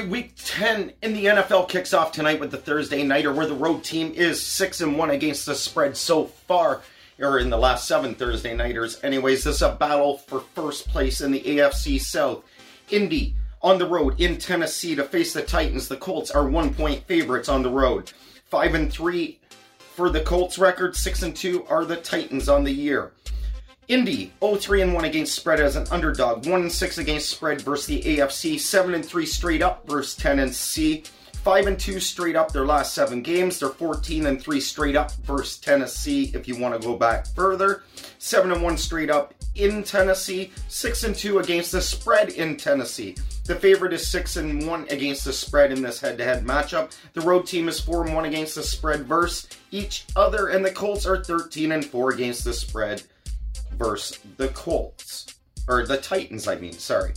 right, week 10 in the NFL kicks off tonight with the Thursday Nighter, where the road team is 6 and 1 against the spread so far, or in the last seven Thursday Nighters. Anyways, this is a battle for first place in the AFC South. Indy on the road in Tennessee to face the Titans. The Colts are one point favorites on the road. 5 and 3 for the Colts record, 6 and 2 are the Titans on the year. Indy 0-3 and 1 against spread as an underdog, 1 and 6 against spread versus the AFC, 7 and 3 straight up versus Tennessee, 5 and 2 straight up their last 7 games. They're 14 and 3 straight up versus Tennessee if you want to go back further. 7 and 1 straight up in Tennessee, 6 and 2 against the spread in Tennessee. The favorite is 6 and 1 against the spread in this head-to-head matchup. The road team is 4 and 1 against the spread versus each other and the Colts are 13 and 4 against the spread versus the Colts. Or the Titans, I mean, sorry.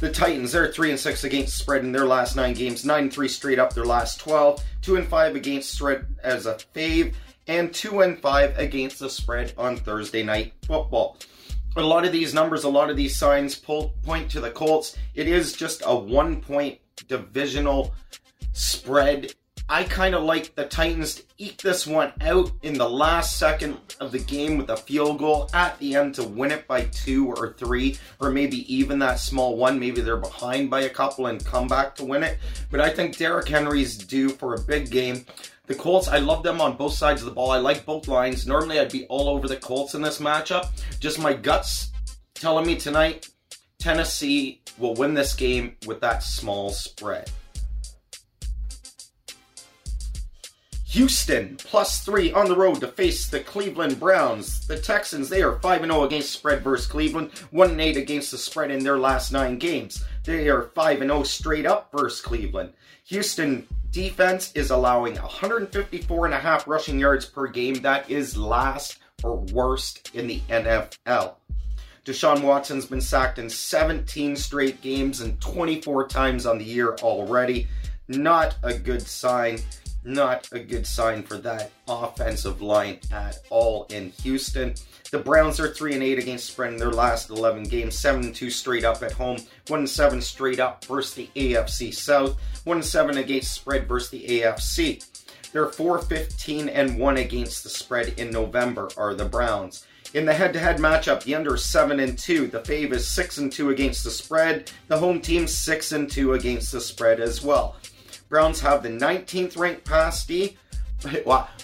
The Titans, they're 3 and 6 against spread in their last 9 games, 9 and 3 straight up their last 12, 2 and 5 against spread as a fave, and 2 and 5 against the spread on Thursday night football. A lot of these numbers, a lot of these signs pull, point to the Colts. It is just a one point divisional spread I kind of like the Titans to eke this one out in the last second of the game with a field goal at the end to win it by two or three, or maybe even that small one. Maybe they're behind by a couple and come back to win it. But I think Derrick Henry's due for a big game. The Colts, I love them on both sides of the ball. I like both lines. Normally, I'd be all over the Colts in this matchup. Just my guts telling me tonight, Tennessee will win this game with that small spread. Houston plus three on the road to face the Cleveland Browns. The Texans, they are 5 0 against spread versus Cleveland, 1 8 against the spread in their last nine games. They are 5 0 straight up versus Cleveland. Houston defense is allowing 154 and a half rushing yards per game. That is last or worst in the NFL. Deshaun Watson's been sacked in 17 straight games and 24 times on the year already. Not a good sign not a good sign for that offensive line at all in Houston. The Browns are 3 and 8 against spread in their last 11 games, 7 2 straight up at home, 1 7 straight up versus the AFC South, 1 7 against spread versus the AFC. They're 4 15 and 1 against the spread in November are the Browns. In the head-to-head matchup, the under 7 and 2. The fave is 6 and 2 against the spread. The home team 6 and 2 against the spread as well. Browns have the 19th ranked pass D.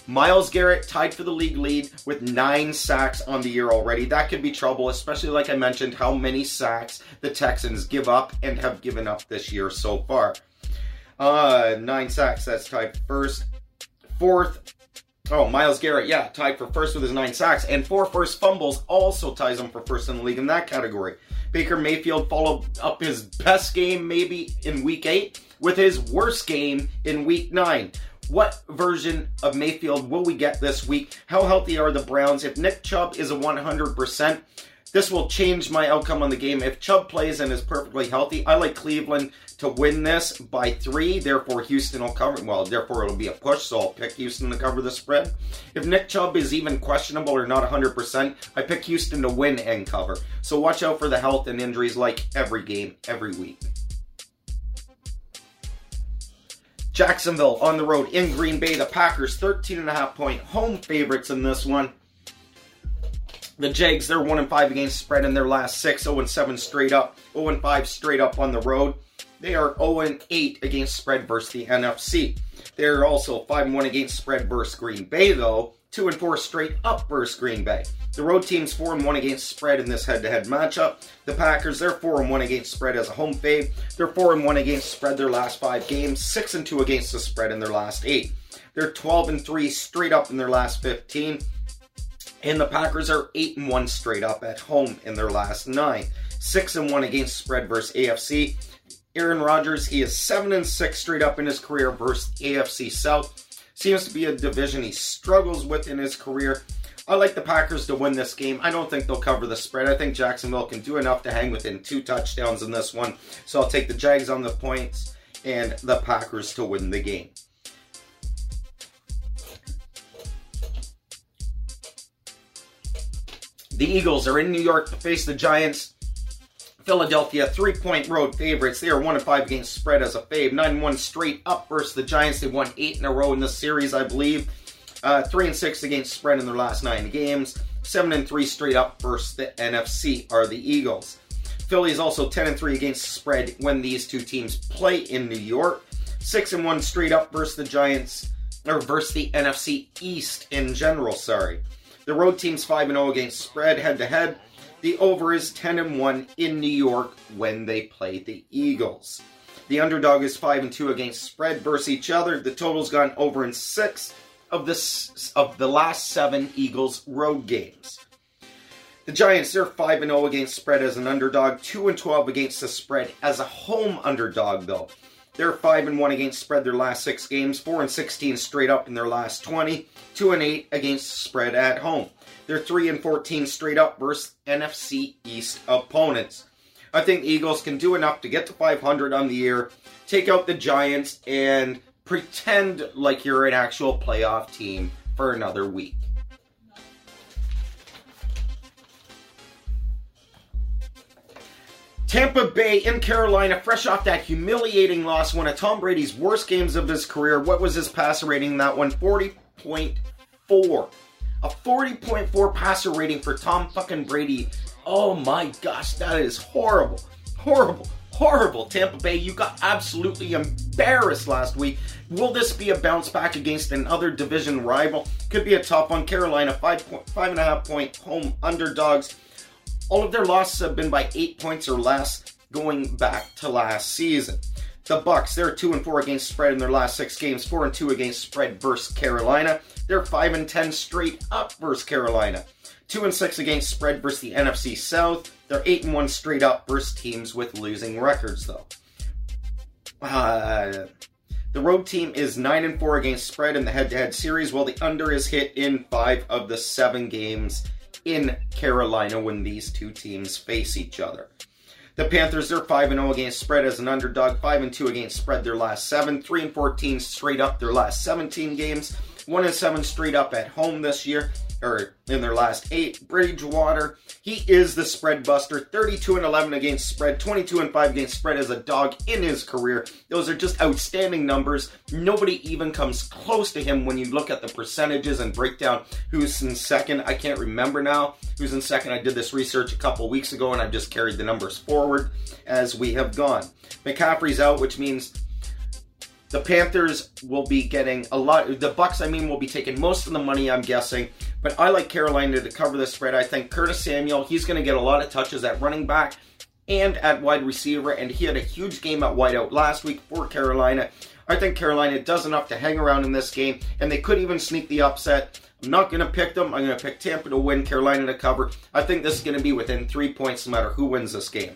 Myles Garrett tied for the league lead with nine sacks on the year already. That could be trouble, especially like I mentioned, how many sacks the Texans give up and have given up this year so far. Uh, nine sacks, that's tied first. Fourth, oh, Myles Garrett, yeah, tied for first with his nine sacks. And four first fumbles also ties him for first in the league in that category. Baker Mayfield followed up his best game maybe in week eight with his worst game in week nine. What version of Mayfield will we get this week? How healthy are the Browns? If Nick Chubb is a 100%, this will change my outcome on the game. If Chubb plays and is perfectly healthy, I like Cleveland to win this by three. Therefore, Houston will cover. Well, therefore, it'll be a push, so I'll pick Houston to cover the spread. If Nick Chubb is even questionable or not 100%, I pick Houston to win and cover. So watch out for the health and injuries like every game, every week. Jacksonville on the road in Green Bay. The Packers 13 and a half point home favorites in this one. The Jags, they're 1 and 5 against spread in their last 6, 0 and 7 straight up, 0 and 5 straight up on the road. They are 0 and 8 against spread versus the NFC. They're also 5 and 1 against spread versus Green Bay, though, 2 and 4 straight up versus Green Bay. The road team's 4 and 1 against spread in this head to head matchup. The Packers, they're 4 and 1 against spread as a home fave. They're 4 and 1 against spread their last 5 games, 6 and 2 against the spread in their last 8. They're 12 and 3 straight up in their last 15. And the Packers are 8 and 1 straight up at home in their last 9. 6 and 1 against spread versus AFC. Aaron Rodgers, he is 7 and 6 straight up in his career versus AFC South seems to be a division he struggles with in his career. I like the Packers to win this game. I don't think they'll cover the spread. I think Jacksonville can do enough to hang within two touchdowns in this one. So I'll take the Jags on the points and the Packers to win the game. The Eagles are in New York to face the Giants. Philadelphia, three point road favorites. They are 1 5 against spread as a fave. 9 1 straight up versus the Giants. They won 8 in a row in this series, I believe. Uh, 3 and 6 against spread in their last 9 games. 7 and 3 straight up versus the NFC are the Eagles. Philly is also 10 and 3 against spread when these two teams play in New York. 6 and 1 straight up versus the Giants, or versus the NFC East in general, sorry. The road team's 5 and 0 against spread head to head. The over is 10 and 1 in New York when they play the Eagles. The underdog is 5 and 2 against spread versus each other. The total's gone over in 6 of the of the last 7 Eagles road games. The Giants, they're 5 and 0 against spread as an underdog, 2 and 12 against the spread as a home underdog though. They're 5 and 1 against spread their last 6 games, 4 and 16 straight up in their last 20, 2 and 8 against spread at home. They're 3 and 14 straight up versus NFC East opponents. I think Eagles can do enough to get to 500 on the year, take out the Giants, and pretend like you're an actual playoff team for another week. Tampa Bay in Carolina, fresh off that humiliating loss, one of Tom Brady's worst games of his career. What was his passer rating that one? 40.4. A 40.4 passer rating for Tom fucking Brady. Oh my gosh, that is horrible. Horrible. Horrible. Tampa Bay, you got absolutely embarrassed last week. Will this be a bounce back against another division rival? Could be a tough one. Carolina, five point five and a half point home underdogs. All of their losses have been by eight points or less going back to last season. The Bucs, they're two and four against spread in their last six games, four and two against spread versus Carolina. They're 5 and 10 straight up versus Carolina. 2 and 6 against spread versus the NFC South. They're 8 and 1 straight up versus teams with losing records, though. Uh, the road team is 9 and 4 against spread in the head to head series, while the under is hit in 5 of the 7 games in Carolina when these two teams face each other. The Panthers, they're 5 0 against spread as an underdog, 5 and 2 against spread their last 7, 3 and 14 straight up their last 17 games. One and seven straight up at home this year, or in their last eight. Bridgewater, he is the spread buster. 32 and 11 against spread, 22 and 5 against spread as a dog in his career. Those are just outstanding numbers. Nobody even comes close to him when you look at the percentages and breakdown. who's in second. I can't remember now who's in second. I did this research a couple weeks ago and I've just carried the numbers forward as we have gone. McCaffrey's out, which means the Panthers will be getting a lot. The Bucs, I mean, will be taking most of the money. I'm guessing, but I like Carolina to cover the spread. I think Curtis Samuel, he's going to get a lot of touches at running back and at wide receiver, and he had a huge game at wideout last week for Carolina. I think Carolina does enough to hang around in this game, and they could even sneak the upset. I'm not going to pick them. I'm going to pick Tampa to win, Carolina to cover. I think this is going to be within three points no matter who wins this game.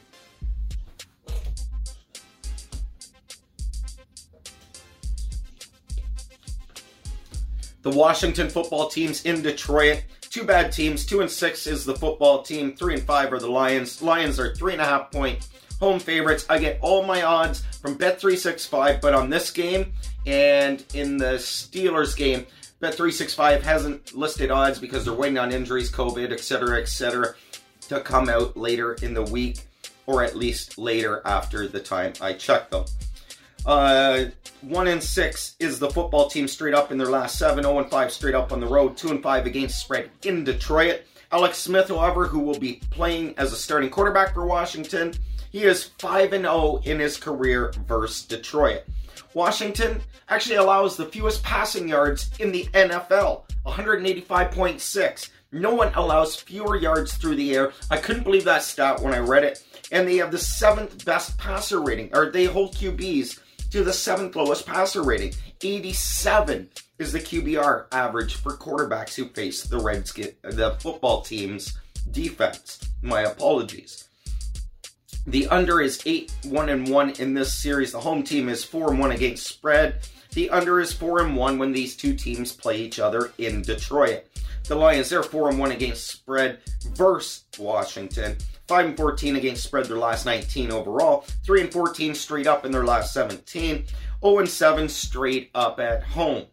The Washington football teams in Detroit. Two bad teams. Two and six is the football team. Three and five are the Lions. Lions are three and a half point home favorites. I get all my odds from Bet365, but on this game and in the Steelers game, Bet365 hasn't listed odds because they're waiting on injuries, COVID, etc., etc., to come out later in the week or at least later after the time I check them. Uh, one and six is the football team straight up in their last seven. 0 and five straight up on the road. Two and five against spread in Detroit. Alex Smith, however, who will be playing as a starting quarterback for Washington, he is 5 and 0 in his career versus Detroit. Washington actually allows the fewest passing yards in the NFL, 185.6. No one allows fewer yards through the air. I couldn't believe that stat when I read it. And they have the seventh best passer rating, or they hold QBs to the seventh lowest passer rating. 87 is the QBR average for quarterbacks who face the Redskins, the football team's defense. My apologies. The under is 8 1 and 1 in this series. The home team is 4 and 1 against spread. The under is 4 and 1 when these two teams play each other in Detroit. The Lions, they're 4 and 1 against spread versus Washington. 5 and 14 against spread their last 19 overall, 3 and 14 straight up in their last 17, 0 and 7 straight up at home.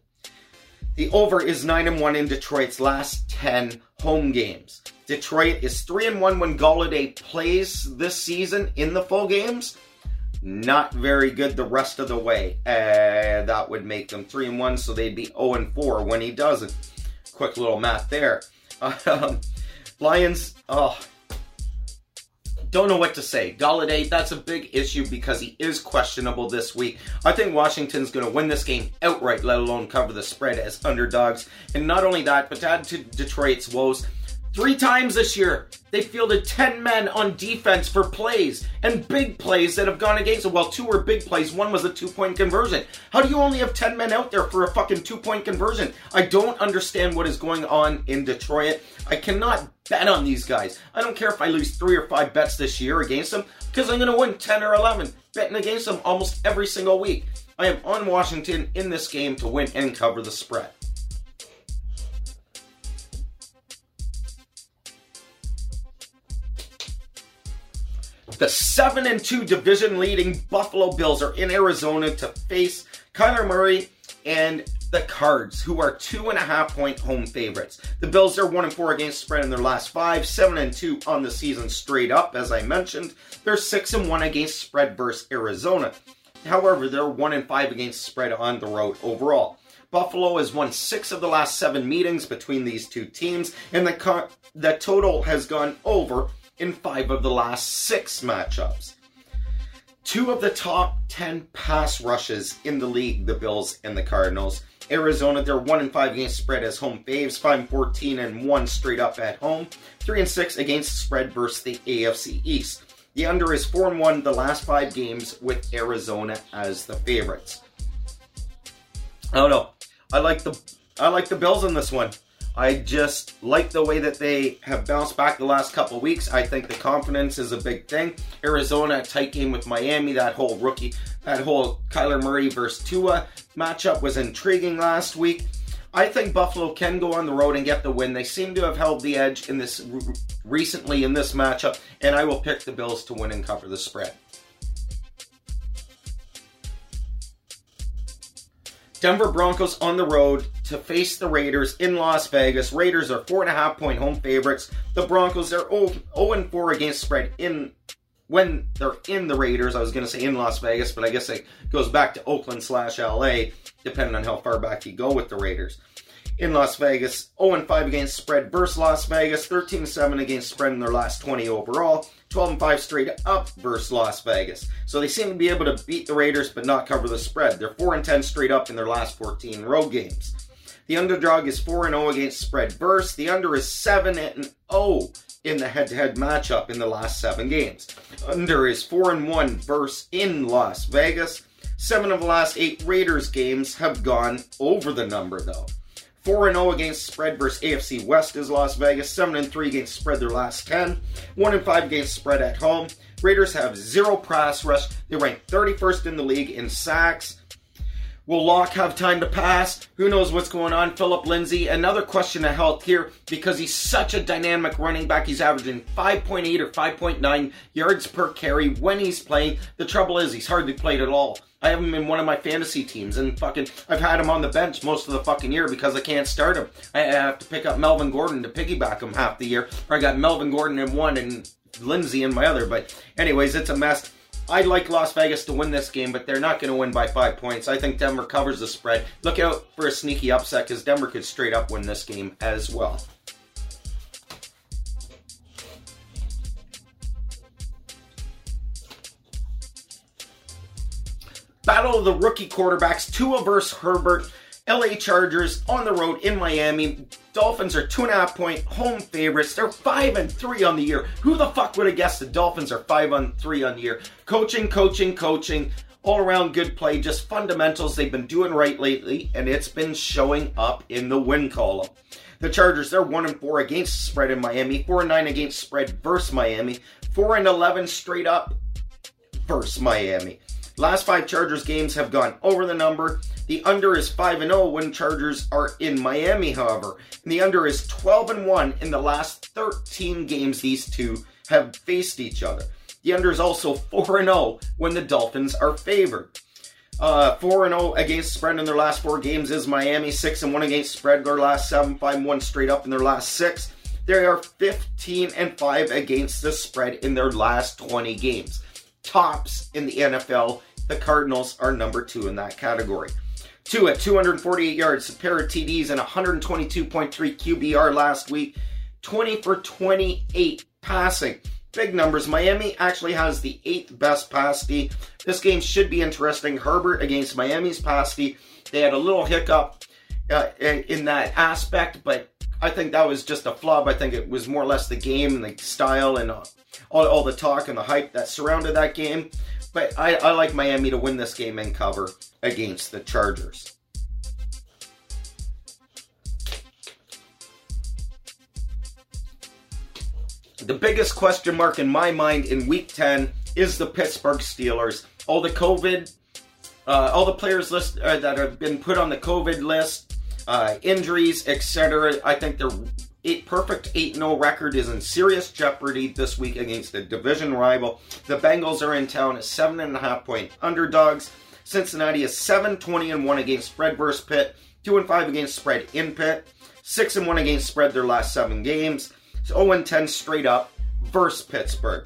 The over is 9 and 1 in Detroit's last 10 home games. Detroit is 3 and 1 when Golladay plays this season in the full games. Not very good the rest of the way. Uh, that would make them 3 and 1, so they'd be 0 and 4 when he doesn't. Quick little math there. Um, Lions, oh, don't know what to say. Golladay, that's a big issue because he is questionable this week. I think Washington's going to win this game outright, let alone cover the spread as underdogs. And not only that, but to add to Detroit's woes, Three times this year, they fielded 10 men on defense for plays and big plays that have gone against them. Well, two were big plays, one was a two point conversion. How do you only have 10 men out there for a fucking two point conversion? I don't understand what is going on in Detroit. I cannot bet on these guys. I don't care if I lose three or five bets this year against them because I'm going to win 10 or 11 betting against them almost every single week. I am on Washington in this game to win and cover the spread. The 7 and 2 division leading Buffalo Bills are in Arizona to face Kyler Murray and the Cards, who are two and a half point home favorites. The Bills are one and four against spread in their last five, seven and two on the season straight up, as I mentioned. They're six and one against spread versus Arizona. However, they're one and five against spread on the road overall. Buffalo has won six of the last seven meetings between these two teams, and the, co- the total has gone over in five of the last six matchups. Two of the top 10 pass rushes in the league, the Bills and the Cardinals. Arizona, they're 1 and 5 against spread as home faves, 5 and 14 and 1 straight up at home, 3 and 6 against spread versus the AFC East. The under is 4 and 1 the last 5 games with Arizona as the favorites. I don't know. I like the I like the Bills in this one. I just like the way that they have bounced back the last couple weeks. I think the confidence is a big thing. Arizona, tight game with Miami, that whole rookie, that whole Kyler Murray versus Tua matchup was intriguing last week. I think Buffalo can go on the road and get the win. They seem to have held the edge in this recently in this matchup, and I will pick the Bills to win and cover the spread. Denver Broncos on the road to face the Raiders in Las Vegas. Raiders are four and a half point home favorites. The Broncos are 0, 0 4 against spread in when they're in the Raiders. I was going to say in Las Vegas, but I guess it goes back to Oakland slash LA, depending on how far back you go with the Raiders in Las Vegas. 0 5 against spread versus Las Vegas. 13 7 against spread in their last 20 overall. 12 and 5 straight up versus Las Vegas. So they seem to be able to beat the Raiders but not cover the spread. They're 4 and 10 straight up in their last 14 road games. The underdog is 4 and 0 against spread versus. The under is 7 and 0 in the head to head matchup in the last seven games. Under is 4 and 1 versus in Las Vegas. Seven of the last eight Raiders games have gone over the number, though. 4 0 against spread versus AFC West is Las Vegas. 7 3 against spread their last 10. 1 5 against spread at home. Raiders have zero pass rush. They rank 31st in the league in sacks. Will Lock have time to pass? Who knows what's going on? Philip Lindsay, another question of health here because he's such a dynamic running back. He's averaging 5.8 or 5.9 yards per carry when he's playing. The trouble is, he's hardly played at all. I have him in one of my fantasy teams, and fucking, I've had him on the bench most of the fucking year because I can't start him. I have to pick up Melvin Gordon to piggyback him half the year, or I got Melvin Gordon in one and Lindsay in my other. But, anyways, it's a mess. I'd like Las Vegas to win this game, but they're not going to win by five points. I think Denver covers the spread. Look out for a sneaky upset because Denver could straight up win this game as well. Battle of the rookie quarterbacks, Tua versus Herbert. LA Chargers on the road in Miami. Dolphins are two and a half point home favorites. They're five and three on the year. Who the fuck would have guessed the Dolphins are five on three on the year? Coaching, coaching, coaching. All around good play, just fundamentals they've been doing right lately, and it's been showing up in the win column. The Chargers, they're one and four against spread in Miami, four and nine against spread versus Miami, four and eleven straight up versus Miami. Last five Chargers games have gone over the number. The under is 5 and 0 when Chargers are in Miami, however. And the under is 12 and 1 in the last 13 games these two have faced each other. The under is also 4 and 0 when the Dolphins are favored. Uh, 4 and 0 against spread in their last four games is Miami. 6 and 1 against spread their last 7, 5 1 straight up in their last six. They are 15 and 5 against the spread in their last 20 games. Tops in the NFL, the Cardinals are number two in that category. Two at 248 yards, a pair of TDs, and 122.3 QBR last week. 20 for 28 passing. Big numbers. Miami actually has the eighth best pass D. This game should be interesting. Herbert against Miami's pass D. They had a little hiccup uh, in that aspect, but I think that was just a flub. I think it was more or less the game and the style and all, all the talk and the hype that surrounded that game. But I, I like Miami to win this game and cover against the Chargers. The biggest question mark in my mind in Week 10 is the Pittsburgh Steelers. All the COVID, uh, all the players list uh, that have been put on the COVID list, uh, injuries, etc. I think their eight, perfect 8 0 record is in serious jeopardy this week against a division rival. The Bengals are in town as 7.5 point underdogs. Cincinnati is 7 20 and 1 against spread versus Pitt, 2 and 5 against spread in Pitt, 6 and 1 against spread their last seven games. 0 10 straight up versus Pittsburgh.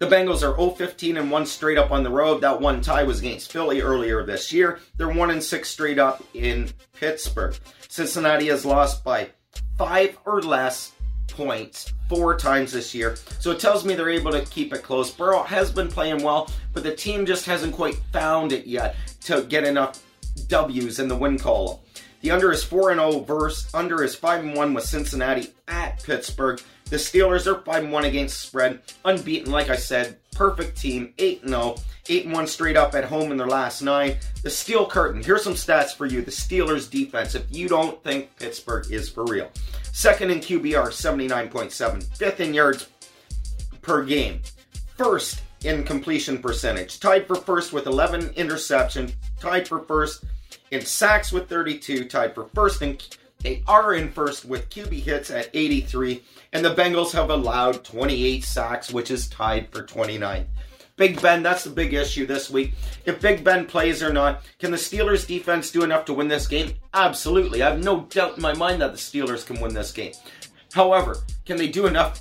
The Bengals are 0-15 and 1 straight up on the road. That one tie was against Philly earlier this year. They're 1 and 6 straight up in Pittsburgh. Cincinnati has lost by 5 or less points four times this year. So it tells me they're able to keep it close. Burrow has been playing well, but the team just hasn't quite found it yet to get enough W's in the win column. The under is 4 0 verse. Under is 5 1 with Cincinnati at Pittsburgh. The Steelers are 5 1 against spread. Unbeaten, like I said. Perfect team. 8 0. 8 1 straight up at home in their last nine. The Steel Curtain. Here's some stats for you. The Steelers defense, if you don't think Pittsburgh is for real. Second in QBR, 79.7. Fifth in yards per game. First in completion percentage. Tied for first with 11 interceptions. Tied for first in sacks with 32, tied for first in they are in first with QB hits at 83, and the Bengals have allowed 28 sacks, which is tied for 29. Big Ben, that's the big issue this week. If Big Ben plays or not, can the Steelers defense do enough to win this game? Absolutely. I have no doubt in my mind that the Steelers can win this game. However, can they do enough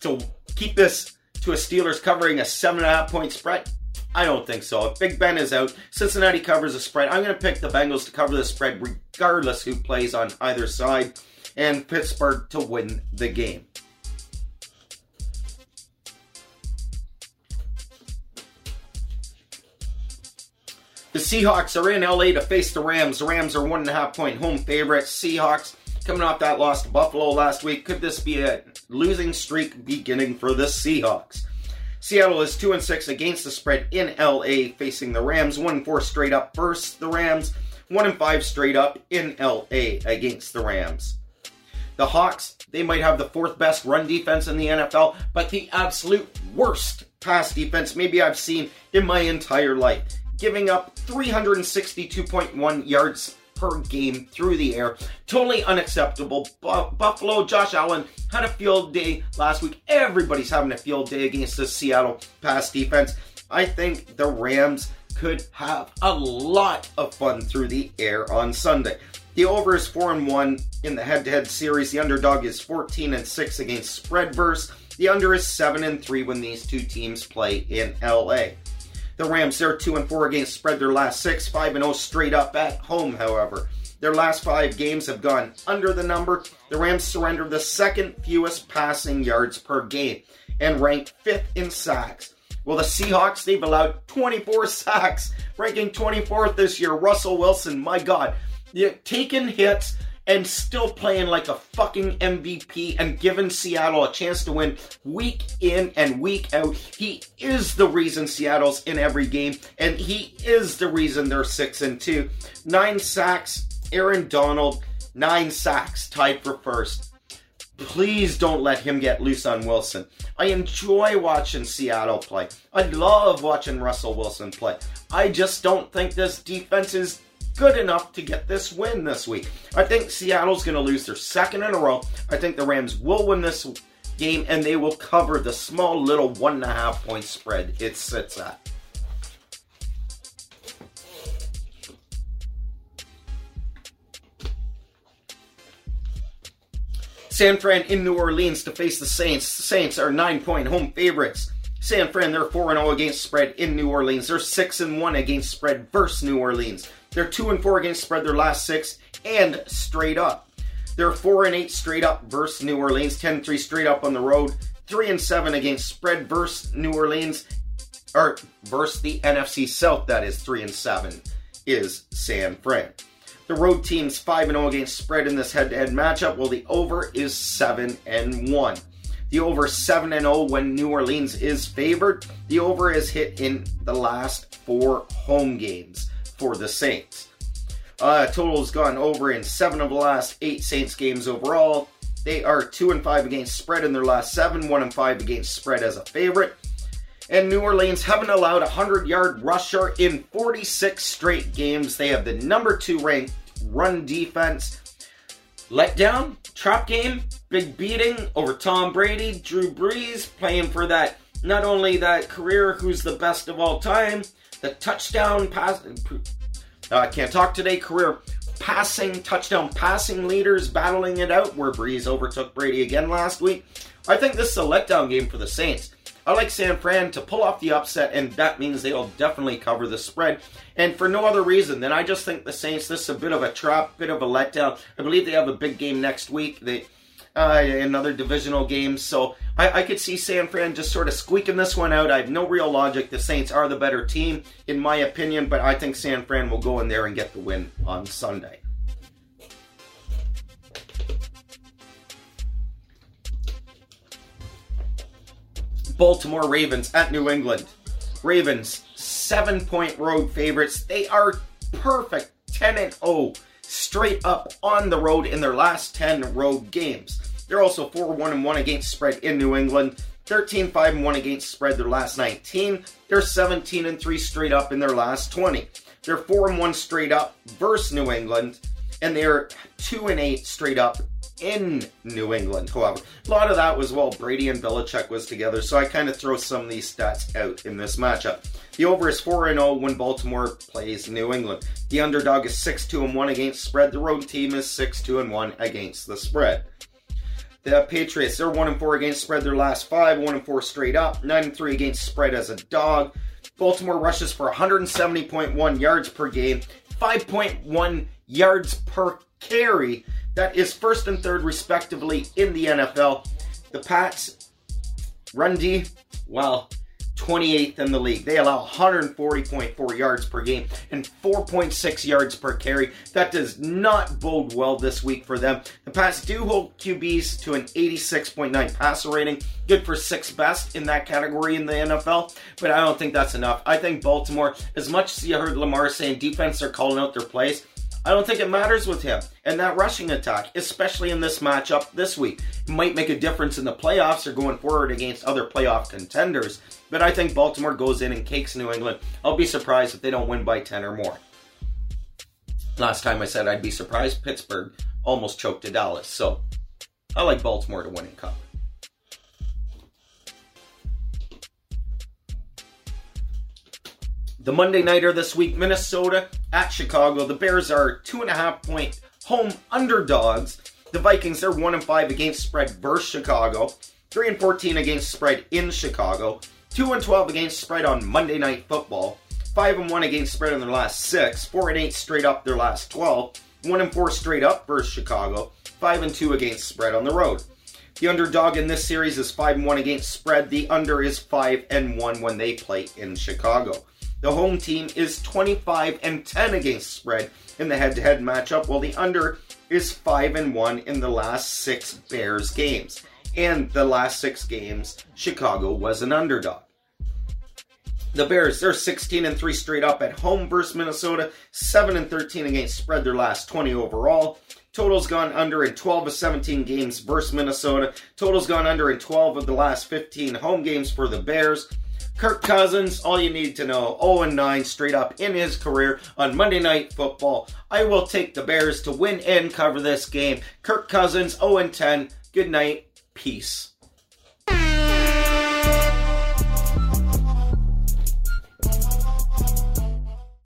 to keep this to a Steelers covering a seven and a half point spread? I don't think so. If Big Ben is out, Cincinnati covers the spread. I'm going to pick the Bengals to cover the spread regardless who plays on either side, and Pittsburgh to win the game. The Seahawks are in LA to face the Rams. The Rams are one and a half point home favorites. Seahawks coming off that loss to Buffalo last week. Could this be a losing streak beginning for the Seahawks? Seattle is 2 and 6 against the spread in LA facing the Rams. 1 and 4 straight up versus the Rams. 1 and 5 straight up in LA against the Rams. The Hawks, they might have the fourth best run defense in the NFL, but the absolute worst pass defense maybe I've seen in my entire life. Giving up 362.1 yards per game through the air. Totally unacceptable. Buffalo, Josh Allen had a field day last week. Everybody's having a field day against the Seattle pass defense. I think the Rams could have a lot of fun through the air on Sunday. The over is 4 and 1 in the head to head series. The underdog is 14 and 6 against spread verse. The under is 7 and 3 when these two teams play in LA. The Rams, they're 2 and 4 against spread their last six, 5 and 0 straight up at home, however. Their last five games have gone under the number. The Rams surrendered the second fewest passing yards per game and ranked fifth in sacks. Well, the Seahawks, they've allowed 24 sacks, ranking 24th this year. Russell Wilson, my God, taking hits and still playing like a fucking MVP and giving Seattle a chance to win week in and week out. He is the reason Seattle's in every game, and he is the reason they're six and two. Nine sacks, Aaron Donald, nine sacks, tied for first. Please don't let him get loose on Wilson. I enjoy watching Seattle play. I love watching Russell Wilson play. I just don't think this defense is good enough to get this win this week. I think Seattle's going to lose their second in a row. I think the Rams will win this game and they will cover the small little one and a half point spread it sits at. San Fran in New Orleans to face the Saints. The Saints are nine point home favorites. San Fran, they're 4 0 against spread in New Orleans. They're 6 and 1 against spread versus New Orleans. They're 2 and 4 against spread their last six and straight up. They're 4 and 8 straight up versus New Orleans, 10 3 straight up on the road, 3 and 7 against spread versus New Orleans, or versus the NFC South, that is 3 and 7 is San Fran. The road team's 5 0 against spread in this head to head matchup, while the over is 7 and 1. The over 7 0 when New Orleans is favored. The over is hit in the last four home games for the Saints. Uh, total's gone over in seven of the last eight Saints games overall. They are 2 and 5 against spread in their last seven, 1 and 5 against spread as a favorite. And New Orleans haven't allowed a 100 yard rusher in 46 straight games. They have the number two ranked run defense. Letdown, trap game, big beating over Tom Brady, Drew Brees playing for that, not only that career who's the best of all time, the touchdown pass. Uh, I can't talk today, career passing, touchdown passing leaders battling it out where Brees overtook Brady again last week. I think this is a letdown game for the Saints. I like San Fran to pull off the upset, and that means they'll definitely cover the spread. And for no other reason than I just think the Saints, this is a bit of a trap, bit of a letdown. I believe they have a big game next week. They uh, another divisional game. So I, I, could see San Fran just sort of squeaking this one out. I have no real logic. The Saints are the better team, in my opinion, but I think San Fran will go in there and get the win on Sunday. Baltimore Ravens at New England. Ravens, seven point road favorites. They are perfect 10 and 0 straight up on the road in their last 10 road games. They're also 4 1 and 1 against spread in New England. 13 5 and 1 against spread their last 19. They're 17 and 3 straight up in their last 20. They're 4 and 1 straight up versus New England and they're 2 and 8 straight up in New England, however. A lot of that was while Brady and Belichick was together, so I kind of throw some of these stats out in this matchup. The over is 4 0 when Baltimore plays New England. The underdog is 6 2 1 against spread. The road team is 6 2 1 against the spread. The Patriots, they're 1 and 4 against spread their last five, 1 and 4 straight up, 9 and 3 against spread as a dog. Baltimore rushes for 170.1 yards per game, 5.1 yards per carry that is first and third, respectively, in the NFL. The Pats run D, well, 28th in the league. They allow 140.4 yards per game and 4.6 yards per carry. That does not bode well this week for them. The Pats do hold QBs to an 86.9 passer rating, good for sixth best in that category in the NFL, but I don't think that's enough. I think Baltimore, as much as you heard Lamar saying defense are calling out their plays, I don't think it matters with him. And that rushing attack, especially in this matchup this week, might make a difference in the playoffs or going forward against other playoff contenders. But I think Baltimore goes in and cakes New England. I'll be surprised if they don't win by 10 or more. Last time I said I'd be surprised, Pittsburgh almost choked to Dallas. So I like Baltimore to win and cover. The Monday Nighter this week, Minnesota at Chicago. The Bears are two and a half point home underdogs. The Vikings, they're one and five against spread versus Chicago. Three and fourteen against spread in Chicago. Two and twelve against spread on Monday Night Football. Five and one against spread in their last six. Four and eight straight up their last twelve. One and four straight up versus Chicago. Five and two against spread on the road. The underdog in this series is five and one against spread. The under is five and one when they play in Chicago. The home team is 25 and 10 against spread in the head-to-head matchup, while the under is 5 and 1 in the last 6 Bears games. And the last 6 games, Chicago was an underdog. The Bears, they're 16 and 3 straight up at home versus Minnesota, 7 and 13 against spread their last 20 overall. Total's gone under in 12 of 17 games versus Minnesota. Total's gone under in 12 of the last 15 home games for the Bears. Kirk Cousins, all you need to know, 0 9 straight up in his career on Monday Night Football. I will take the Bears to win and cover this game. Kirk Cousins, 0 10. Good night. Peace.